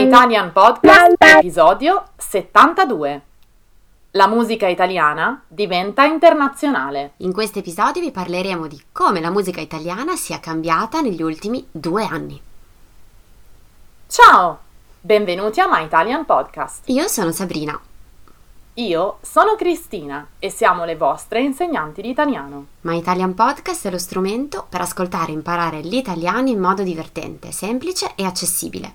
My Italian Podcast, episodio 72. La musica italiana diventa internazionale. In questo episodio vi parleremo di come la musica italiana sia cambiata negli ultimi due anni. Ciao, benvenuti a My Italian Podcast. Io sono Sabrina. Io sono Cristina e siamo le vostre insegnanti di italiano. My Italian Podcast è lo strumento per ascoltare e imparare l'italiano in modo divertente, semplice e accessibile.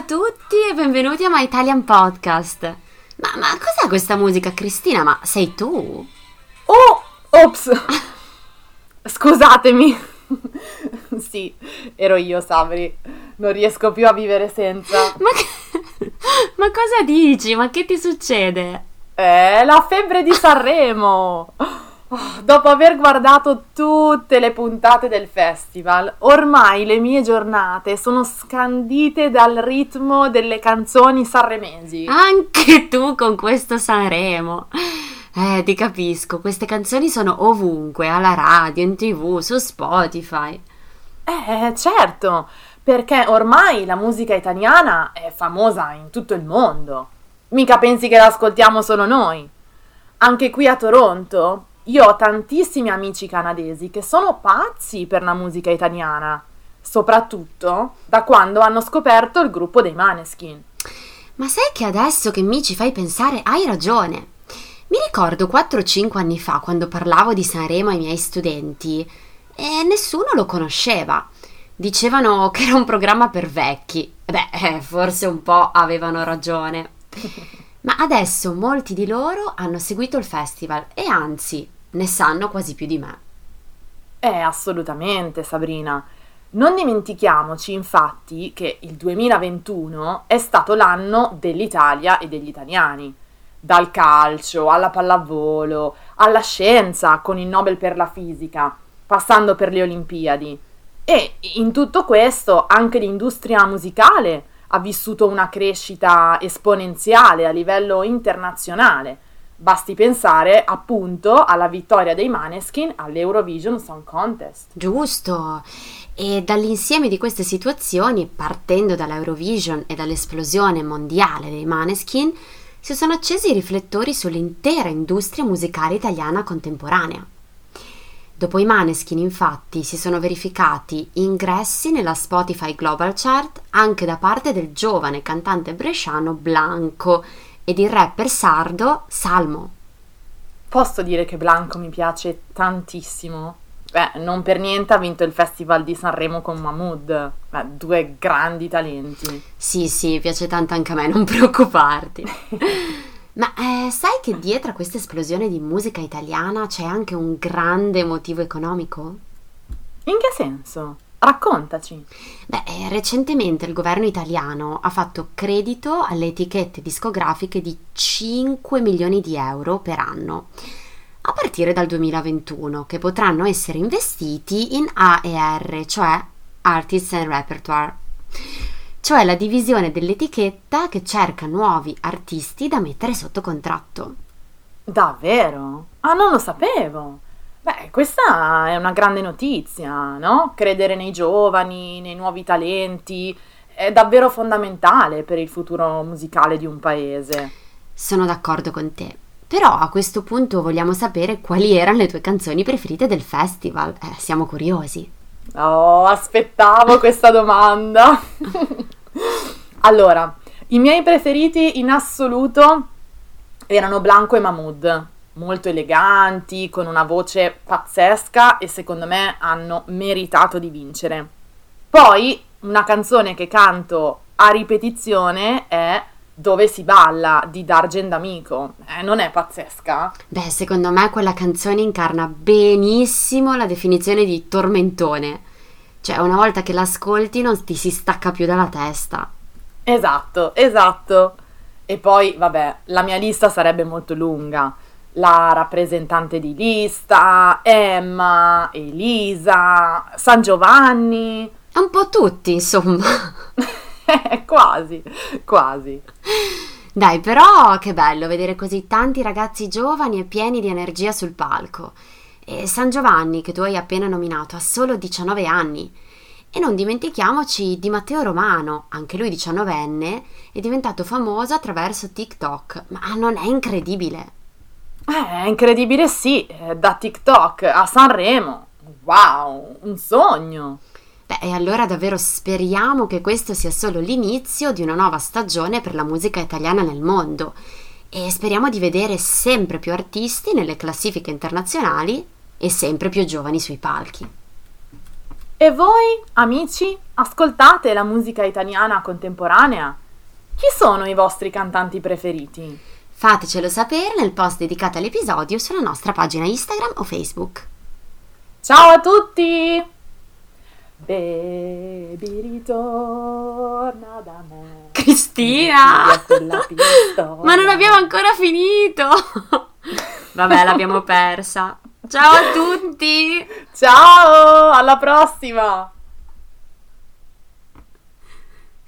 A tutti e benvenuti a My Italian Podcast. Ma, ma cos'è questa musica, Cristina? Ma sei tu? Oh! Ops! Scusatemi. sì, ero io, Sabri. Non riesco più a vivere senza. Ma, che... ma cosa dici? Ma che ti succede? È la febbre di Sanremo. Oh, dopo aver guardato tutte le puntate del festival, ormai le mie giornate sono scandite dal ritmo delle canzoni sanremesi. Anche tu con questo Sanremo. Eh, ti capisco, queste canzoni sono ovunque, alla radio, in tv, su Spotify. Eh, certo, perché ormai la musica italiana è famosa in tutto il mondo. Mica pensi che l'ascoltiamo solo noi. Anche qui a Toronto io ho tantissimi amici canadesi che sono pazzi per la musica italiana, soprattutto da quando hanno scoperto il gruppo dei Maneskin. Ma sai che adesso che mi ci fai pensare hai ragione. Mi ricordo 4-5 anni fa quando parlavo di Sanremo ai miei studenti e nessuno lo conosceva. Dicevano che era un programma per vecchi. Beh, eh, forse un po' avevano ragione. Ma adesso molti di loro hanno seguito il festival e anzi ne sanno quasi più di me. Eh, assolutamente, Sabrina. Non dimentichiamoci infatti che il 2021 è stato l'anno dell'Italia e degli italiani. Dal calcio alla pallavolo, alla scienza con il Nobel per la fisica, passando per le Olimpiadi. E in tutto questo anche l'industria musicale ha vissuto una crescita esponenziale a livello internazionale. Basti pensare appunto alla vittoria dei Maneskin all'Eurovision Song Contest. Giusto. E dall'insieme di queste situazioni, partendo dall'Eurovision e dall'esplosione mondiale dei Maneskin, si sono accesi i riflettori sull'intera industria musicale italiana contemporanea. Dopo i Maneskin, infatti, si sono verificati ingressi nella Spotify Global Chart anche da parte del giovane cantante bresciano Blanco ed il rapper sardo Salmo. Posso dire che Blanco mi piace tantissimo? Beh, non per niente ha vinto il Festival di Sanremo con Mahmood. Beh, due grandi talenti. Sì, sì, piace tanto anche a me, non preoccuparti. Ma eh, sai che dietro a questa esplosione di musica italiana c'è anche un grande motivo economico? In che senso? Raccontaci. Beh, eh, recentemente il governo italiano ha fatto credito alle etichette discografiche di 5 milioni di euro per anno, a partire dal 2021, che potranno essere investiti in AER, cioè Artists and Repertoire cioè la divisione dell'etichetta che cerca nuovi artisti da mettere sotto contratto. Davvero? Ah, non lo sapevo. Beh, questa è una grande notizia, no? Credere nei giovani, nei nuovi talenti, è davvero fondamentale per il futuro musicale di un paese. Sono d'accordo con te. Però a questo punto vogliamo sapere quali erano le tue canzoni preferite del festival. Eh, siamo curiosi. Oh, aspettavo questa domanda. allora, i miei preferiti in assoluto erano Blanco e Mahmood, molto eleganti, con una voce pazzesca e secondo me hanno meritato di vincere. Poi una canzone che canto a ripetizione è dove si balla di Dargen d'Amico. Eh, non è pazzesca? Beh, secondo me quella canzone incarna benissimo la definizione di tormentone. Cioè, una volta che l'ascolti non ti si stacca più dalla testa. Esatto, esatto. E poi, vabbè, la mia lista sarebbe molto lunga. La rappresentante di lista, Emma, Elisa, San Giovanni. Un po' tutti, insomma. quasi, quasi. Dai, però che bello vedere così tanti ragazzi giovani e pieni di energia sul palco. E San Giovanni, che tu hai appena nominato, ha solo 19 anni. E non dimentichiamoci di Matteo Romano, anche lui 19enne, è diventato famoso attraverso TikTok. Ma non è incredibile? Eh, è incredibile sì, eh, da TikTok a Sanremo. Wow, un sogno. Beh, e allora davvero speriamo che questo sia solo l'inizio di una nuova stagione per la musica italiana nel mondo e speriamo di vedere sempre più artisti nelle classifiche internazionali e sempre più giovani sui palchi. E voi, amici, ascoltate la musica italiana contemporanea? Chi sono i vostri cantanti preferiti? Fatecelo sapere nel post dedicato all'episodio sulla nostra pagina Instagram o Facebook. Ciao a tutti! Baby ritorna da me. Cristina! Ma non abbiamo ancora finito! Vabbè, l'abbiamo persa. Ciao a tutti! Ciao! Alla prossima!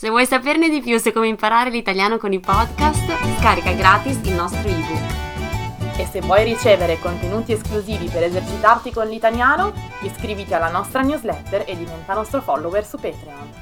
Se vuoi saperne di più su come imparare l'italiano con i podcast, scarica gratis il nostro ebook. E se vuoi ricevere contenuti esclusivi per esercitarti con l'italiano, iscriviti alla nostra newsletter e diventa nostro follower su Patreon.